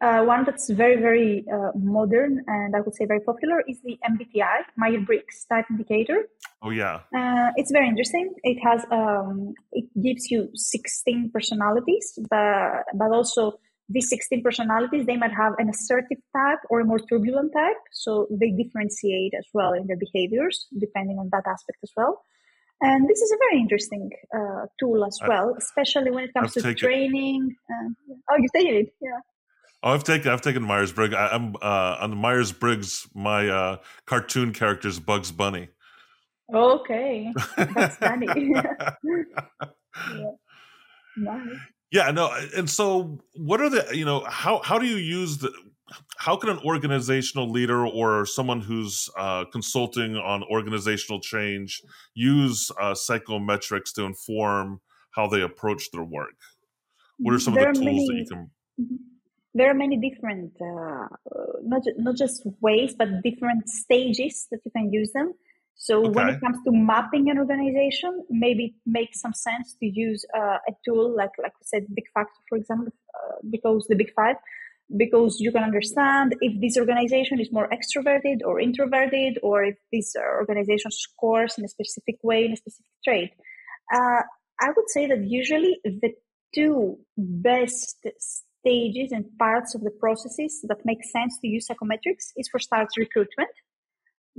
Uh, one that's very, very uh, modern and I would say very popular is the MBTI, Myers Briggs Type Indicator. Oh yeah, uh, it's very interesting. It has um, it gives you 16 personalities, but but also these 16 personalities they might have an assertive type or a more turbulent type, so they differentiate as well in their behaviors depending on that aspect as well. And this is a very interesting uh, tool as well, especially when it comes I've to training. Uh, oh, you take it, yeah. Oh, I've taken I've taken Myers Briggs. I'm uh, on the Myers Briggs. My uh, cartoon character is Bugs Bunny. Okay, that's funny. yeah. Nice. Yeah, no, and so what are the you know how how do you use the how can an organizational leader or someone who's uh, consulting on organizational change use uh, psychometrics to inform how they approach their work? What are some there of the tools many, that you can? There are many different, uh, not not just ways, but different stages that you can use them. So okay. when it comes to mapping an organization, maybe it makes some sense to use uh, a tool like like we said, Big Factor, for example, uh, because the Big Five, because you can understand if this organization is more extroverted or introverted, or if this organization scores in a specific way in a specific trait. Uh, I would say that usually the two best stages and parts of the processes that make sense to use psychometrics is for starts recruitment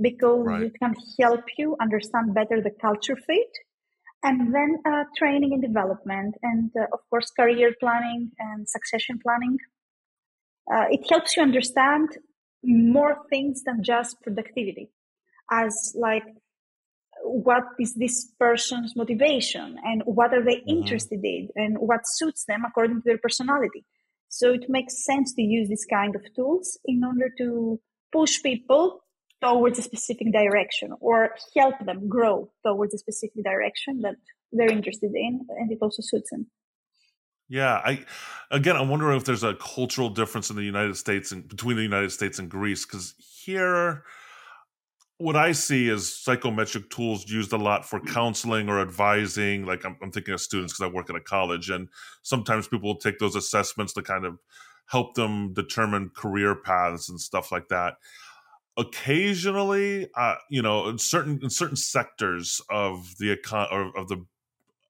because right. it can help you understand better the culture fit and then uh, training and development and uh, of course career planning and succession planning uh, it helps you understand more things than just productivity as like what is this person's motivation and what are they mm-hmm. interested in and what suits them according to their personality so it makes sense to use this kind of tools in order to push people towards a specific direction or help them grow towards a specific direction that they're interested in and it also suits them. Yeah i again i'm wondering if there's a cultural difference in the united states and between the united states and greece because here what i see is psychometric tools used a lot for counseling or advising like i'm, I'm thinking of students because i work at a college and sometimes people will take those assessments to kind of help them determine career paths and stuff like that. Occasionally uh, you know in certain in certain sectors of the econ or of the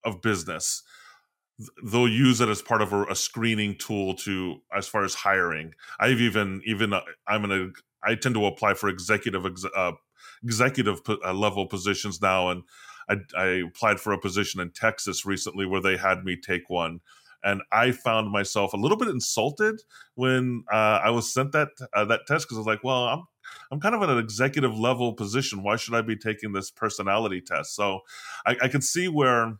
of business they'll use it as part of a, a, screening tool to as far as hiring. I've even even uh, i'm gonna i tend to apply for executive uh, executive uh, level positions now and I, I applied for a position in texas recently where they had me take one and I found myself a little bit insulted when uh, I was sent that uh, that test because I was like, "Well, I'm I'm kind of in an executive level position. Why should I be taking this personality test? So I, I can see where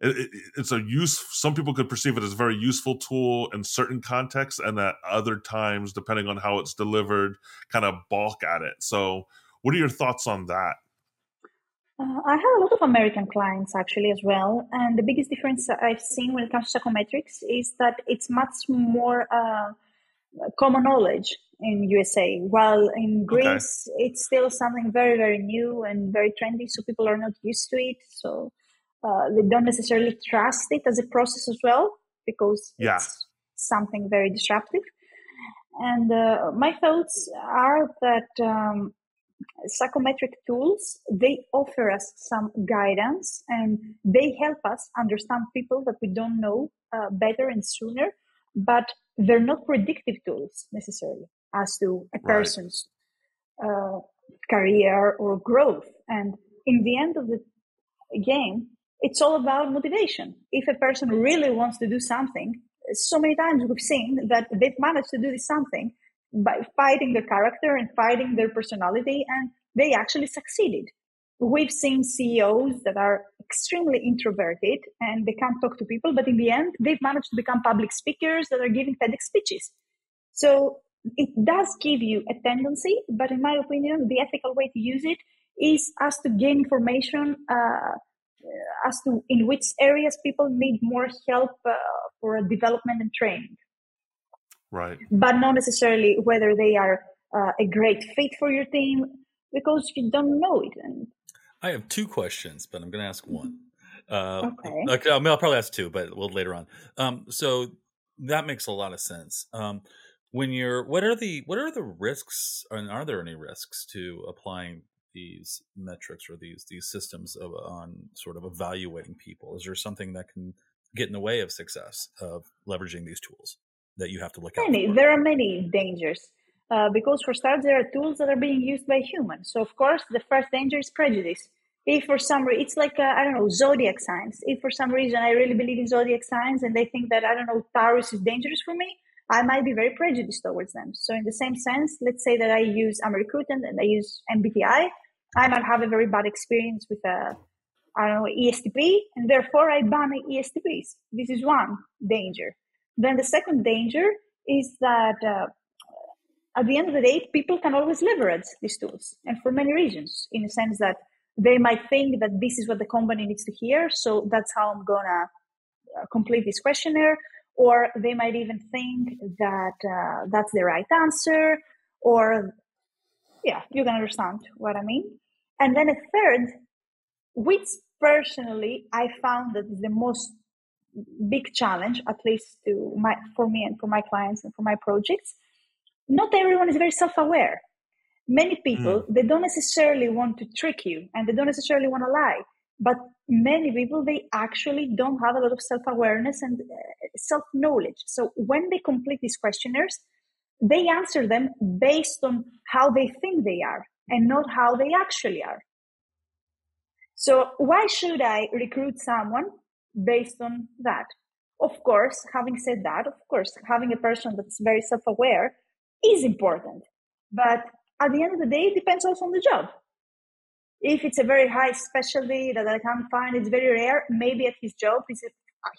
it, it, it's a use. Some people could perceive it as a very useful tool in certain contexts, and at other times, depending on how it's delivered, kind of balk at it. So, what are your thoughts on that? Uh, I have a lot of American clients actually as well, and the biggest difference I've seen when it comes to psychometrics is that it's much more uh, common knowledge in USA, while in Greece okay. it's still something very very new and very trendy, so people are not used to it. So uh, they don't necessarily trust it as a process as well because yeah. it's something very disruptive. And uh, my thoughts are that um, psychometric tools they offer us some guidance and they help us understand people that we don't know uh, better and sooner, but they're not predictive tools necessarily as to a person's right. uh, career or growth. And in the end of the game, it's all about motivation. If a person really wants to do something, so many times we've seen that they've managed to do this something by fighting their character and fighting their personality, and they actually succeeded. We've seen CEOs that are extremely introverted and they can't talk to people, but in the end, they've managed to become public speakers that are giving TEDx speeches. So it does give you a tendency, but in my opinion, the ethical way to use it is as to gain information uh, as to in which areas people need more help uh, for development and training. Right. But not necessarily whether they are uh, a great fit for your team because you don't know it. And I have two questions, but I'm going to ask one. Uh, okay. okay. I mean, I'll probably ask two, but we'll later on. Um, so that makes a lot of sense. Um, when you're, what are the what are the risks, and are there any risks to applying these metrics or these these systems of, on sort of evaluating people? Is there something that can get in the way of success of leveraging these tools that you have to look at? Many. There are many dangers. Uh, because for starters, there are tools that are being used by humans. So of course, the first danger is prejudice. If for some reason, it's like, uh, I don't know, zodiac signs. If for some reason I really believe in zodiac signs and they think that, I don't know, Taurus is dangerous for me, I might be very prejudiced towards them. So in the same sense, let's say that I use Americruitan and I use MBTI, I might have a very bad experience with a, I don't know, ESTP, and therefore I ban ESTPs. This is one danger. Then the second danger is that uh, at the end of the day, people can always leverage these tools, and for many reasons, in the sense that they might think that this is what the company needs to hear, so that's how I'm gonna uh, complete this questionnaire, or they might even think that uh, that's the right answer, or yeah, you can understand what I mean. And then a third, which personally I found that is the most big challenge, at least to my for me and for my clients and for my projects. Not everyone is very self-aware. Many people mm. they don't necessarily want to trick you and they don't necessarily want to lie. But many people they actually don't have a lot of self-awareness and uh, self-knowledge. So when they complete these questionnaires, they answer them based on how they think they are and not how they actually are. So why should I recruit someone based on that? Of course, having said that, of course, having a person that's very self-aware is important. But at the end of the day, it depends also on the job. If it's a very high specialty that I can't find, it's very rare. Maybe at his job,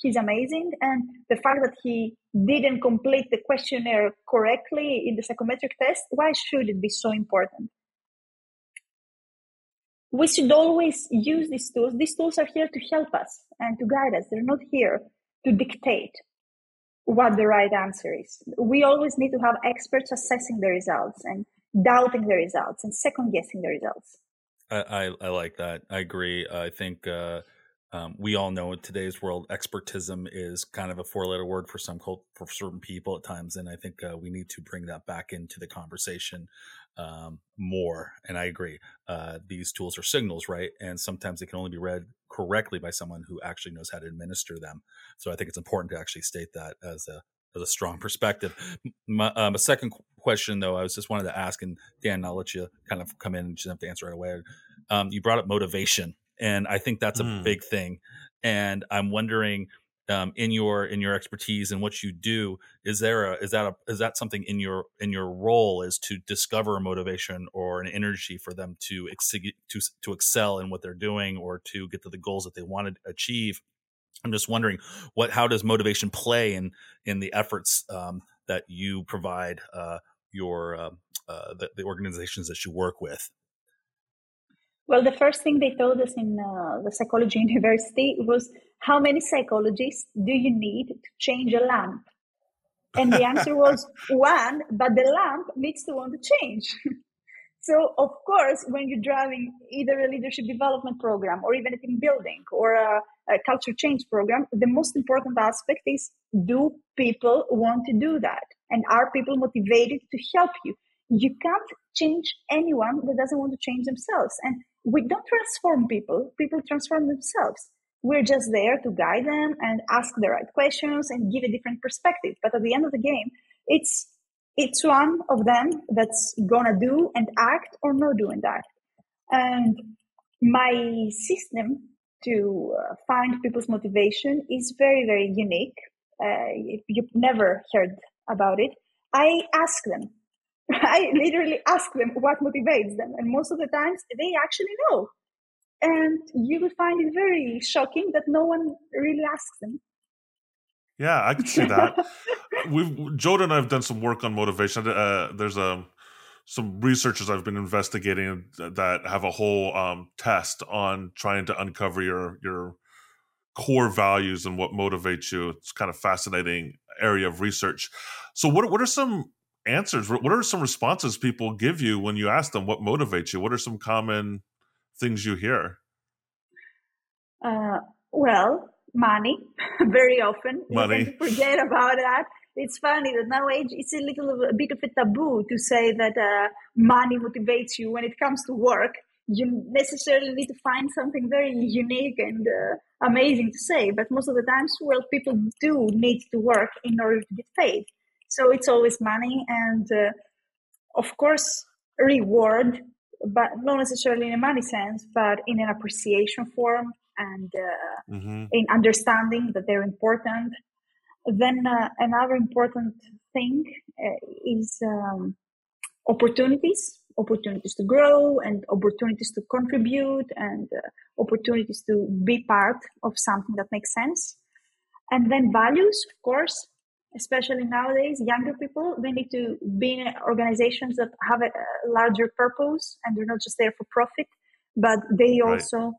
he's, amazing. And the fact that he didn't complete the questionnaire correctly in the psychometric test, why should it be so important? we should always use these tools. These tools are here to help us and to guide us. They're not here to dictate what the right answer is. We always need to have experts assessing the results and doubting the results and second guessing the results. I, I, I like that. I agree. I think uh, um, we all know in today's world, expertism is kind of a four-letter word for some cult, for certain people at times, and I think uh, we need to bring that back into the conversation um, more. And I agree. Uh, these tools are signals, right? And sometimes they can only be read correctly by someone who actually knows how to administer them. So I think it's important to actually state that as a as a strong perspective. My, um, a second question, though, I was just wanted to ask, and Dan, I'll let you kind of come in and just have to answer right away. Um, you brought up motivation and I think that's a mm. big thing. And I'm wondering, um, in your in your expertise and what you do, is there a is that a is that something in your in your role is to discover a motivation or an energy for them to to to excel in what they're doing or to get to the goals that they want to achieve? I'm just wondering what how does motivation play in in the efforts um, that you provide uh, your uh, uh, the, the organizations that you work with? Well, the first thing they told us in uh, the psychology university was how many psychologists do you need to change a lamp? And the answer was one, but the lamp needs to want to change. so, of course, when you're driving either a leadership development program or even a team building or a, a culture change program, the most important aspect is do people want to do that? And are people motivated to help you? You can't change anyone that doesn't want to change themselves. And we don't transform people, people transform themselves. We're just there to guide them and ask the right questions and give a different perspective. But at the end of the game, it's it's one of them that's gonna do and act or not do and act. And my system to uh, find people's motivation is very, very unique. Uh, you've never heard about it. I ask them, I literally ask them what motivates them, and most of the times they actually know. And you will find it very shocking that no one really asks them. Yeah, I can see that. We've Joda and I have done some work on motivation. Uh, there's a um, some researchers I've been investigating that have a whole um, test on trying to uncover your your core values and what motivates you. It's kind of fascinating area of research. So, what what are some answers what are some responses people give you when you ask them what motivates you what are some common things you hear uh, well money very often. Money. Forget about that. It's funny that nowadays it's a little a bit of a taboo to say that uh, money motivates you when it comes to work. You necessarily need to find something very unique and uh, amazing to say, but most of the times, well, people do need to work in order to get paid. So it's always money, and uh, of course, reward, but not necessarily in a money sense, but in an appreciation form and uh, mm-hmm. in understanding that they're important. Then uh, another important thing uh, is um, opportunities, opportunities to grow and opportunities to contribute and uh, opportunities to be part of something that makes sense. And then values, of course, especially nowadays, younger people, they need to be in organizations that have a, a larger purpose and they're not just there for profit, but they right. also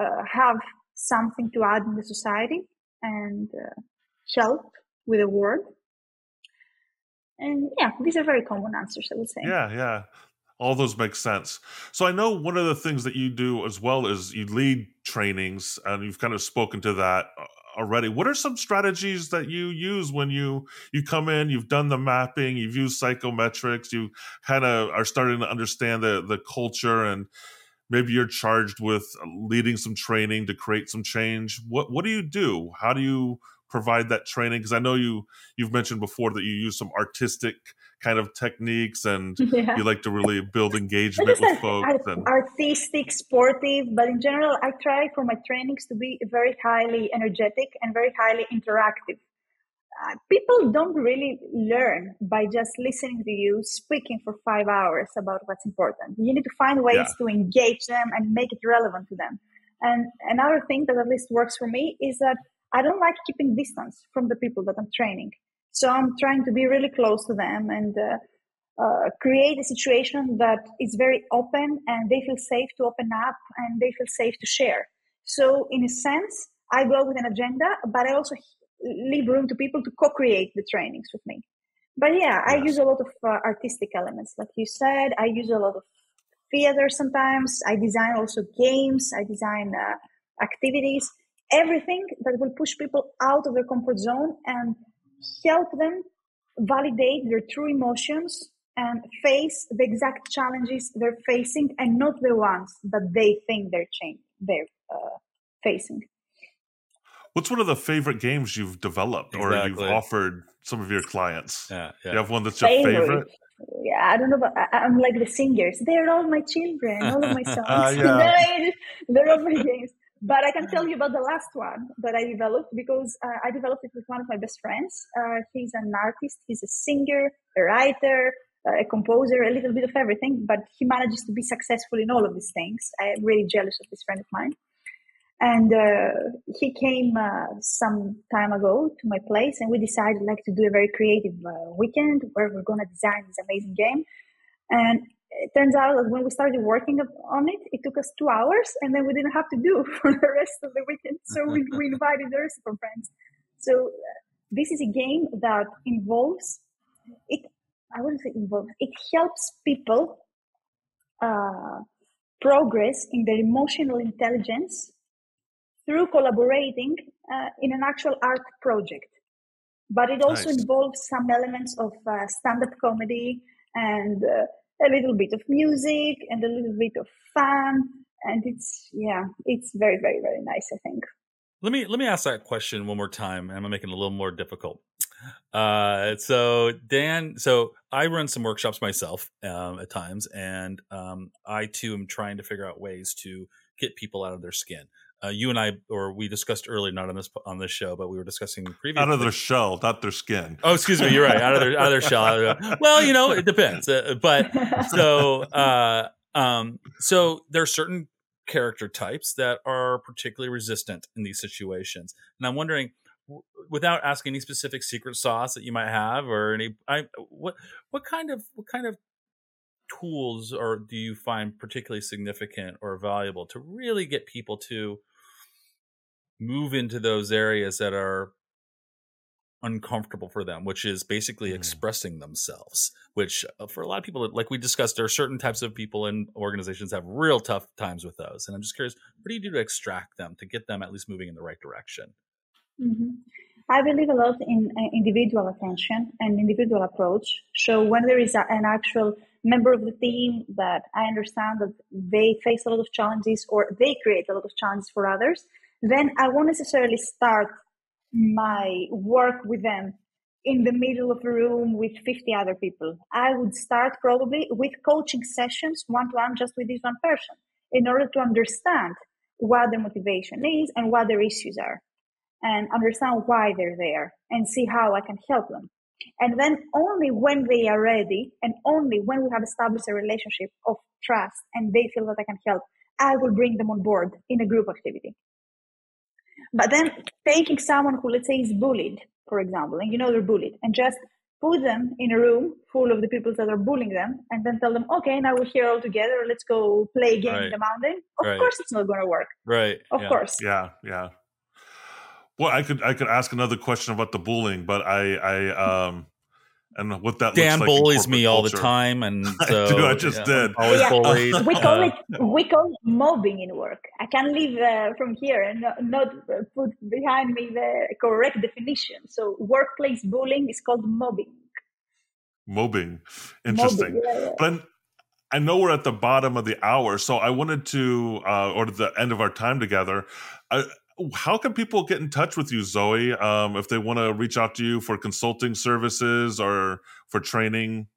uh, have something to add in the society and uh, help with the world. And yeah, these are very common answers, I would say. Yeah, yeah. All those make sense. So I know one of the things that you do as well is you lead trainings, and you've kind of spoken to that uh, already. What are some strategies that you use when you you come in? You've done the mapping, you've used psychometrics, you kind of are starting to understand the the culture and maybe you're charged with leading some training to create some change what what do you do how do you provide that training because i know you you've mentioned before that you use some artistic kind of techniques and yeah. you like to really build engagement with folks art- and artistic sportive but in general i try for my trainings to be very highly energetic and very highly interactive uh, people don't really learn by just listening to you speaking for five hours about what's important. You need to find ways yeah. to engage them and make it relevant to them. And another thing that at least works for me is that I don't like keeping distance from the people that I'm training. So I'm trying to be really close to them and uh, uh, create a situation that is very open and they feel safe to open up and they feel safe to share. So in a sense, I go with an agenda, but I also leave room to people to co-create the trainings with me. But yeah, I use a lot of uh, artistic elements, like you said. I use a lot of theater sometimes. I design also games. I design uh, activities, everything that will push people out of their comfort zone and help them validate their true emotions and face the exact challenges they're facing and not the ones that they think they're change, they're uh, facing. What's one of the favorite games you've developed exactly. or you've offered some of your clients? Yeah, yeah. You have one that's your favorite? favorite? Yeah, I don't know, but I, am like the singers. They're all my children, all of my songs. uh, yeah. They're all my games. But I can tell you about the last one that I developed because uh, I developed it with one of my best friends. Uh, he's an artist, he's a singer, a writer, uh, a composer, a little bit of everything, but he manages to be successful in all of these things. I'm really jealous of this friend of mine. And uh, he came uh, some time ago to my place, and we decided like to do a very creative uh, weekend where we're going to design this amazing game. And it turns out that when we started working on it, it took us two hours, and then we didn't have to do for the rest of the weekend. So we, we invited the rest of our friends. So uh, this is a game that involves it. I wouldn't say involves. It helps people uh, progress in their emotional intelligence through collaborating uh, in an actual art project. But it also nice. involves some elements of uh, stand-up comedy and uh, a little bit of music and a little bit of fun. And it's yeah, it's very very very nice. I think. Let me let me ask that question one more time. I'm making it a little more difficult. Uh, so Dan, so I run some workshops myself um, at times, and um, I too am trying to figure out ways to get people out of their skin uh, you and I, or we discussed earlier, not on this on this show, but we were discussing previously. Out of their shell, not their skin. Oh, excuse me. You're right. Out of their out of their shell. well, you know, it depends. Uh, but so, uh, um, so there are certain character types that are particularly resistant in these situations, and I'm wondering, without asking any specific secret sauce that you might have, or any, I what what kind of what kind of tools or do you find particularly significant or valuable to really get people to move into those areas that are uncomfortable for them, which is basically Mm. expressing themselves. Which uh, for a lot of people, like we discussed, there are certain types of people and organizations have real tough times with those. And I'm just curious, what do you do to extract them to get them at least moving in the right direction? hmm I believe a lot in uh, individual attention and individual approach. So when there is a, an actual member of the team that I understand that they face a lot of challenges or they create a lot of challenges for others, then I won't necessarily start my work with them in the middle of a room with 50 other people. I would start probably with coaching sessions one to one just with this one person in order to understand what their motivation is and what their issues are and understand why they're there and see how I can help them. And then only when they are ready and only when we have established a relationship of trust and they feel that I can help, I will bring them on board in a group activity. But then taking someone who, let's say, is bullied, for example, and you know they're bullied, and just put them in a room full of the people that are bullying them, and then tell them, okay, now we're here all together, let's go play a game Right. in the mountain. Of Right. course, it's not going to work. Right. Of yeah. course. Yeah, yeah. Well, I could I could ask another question about the bullying, but I I um and what that Dan looks like bullies me corporate all the time, and I do, I just yeah, did. I'm always Yeah. bullied. we call Uh, it we call it mobbing in work. I can leave uh, from here and not, not uh, put behind me the correct definition. So workplace bullying is called mobbing. Mobbing. Interesting. Mobbing, yeah, yeah. But I know we're at the bottom of the hour, so I wanted to, uh, or the end of our time together. I, how can people get in touch with you, Zoe, um, if they want to reach out to you for consulting services or for training?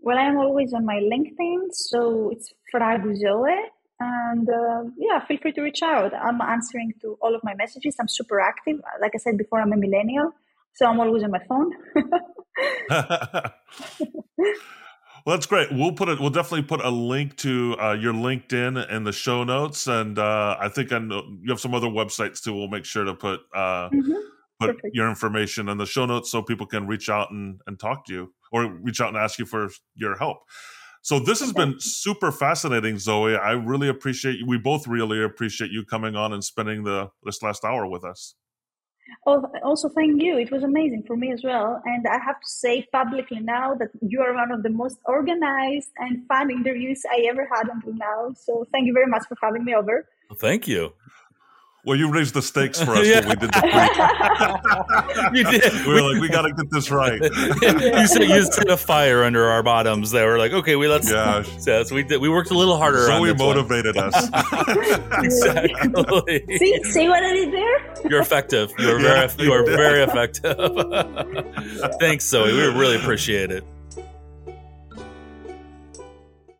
Well, I am always on my LinkedIn, so it's Fragou Zoe. And uh, yeah, feel free to reach out. I'm answering to all of my messages. I'm super active. Like I said before, I'm a millennial, so I'm always on my phone. well, that's great. We'll put it. We'll definitely put a link to uh, your LinkedIn in the show notes, and uh, I think I know you have some other websites too. We'll make sure to put uh, Mhm. put Perfect. your information in the show notes so people can reach out and, and talk to you or reach out and ask you for your help. So this has been super fascinating, Zoe. I really appreciate you. We both really appreciate you coming on and spending the this last hour with us. Oh, also, thank you. It was amazing for me as well. And I have to say publicly now that you are one of the most organized and fun interviews I ever had until now. So thank you very much for having me over. Thank you. Well, you raised the stakes for us Yeah. when we did the pre. You did. we were like, we got to get this right. you set you set a fire under our bottoms. That were like, okay, we let's. Yeah. So we did. We worked a little harder. So we this one. motivated us. exactly. see, see what I did there? You're effective. You are Yeah, very. You are you did. very effective. Thanks, Zoe. We really appreciate it.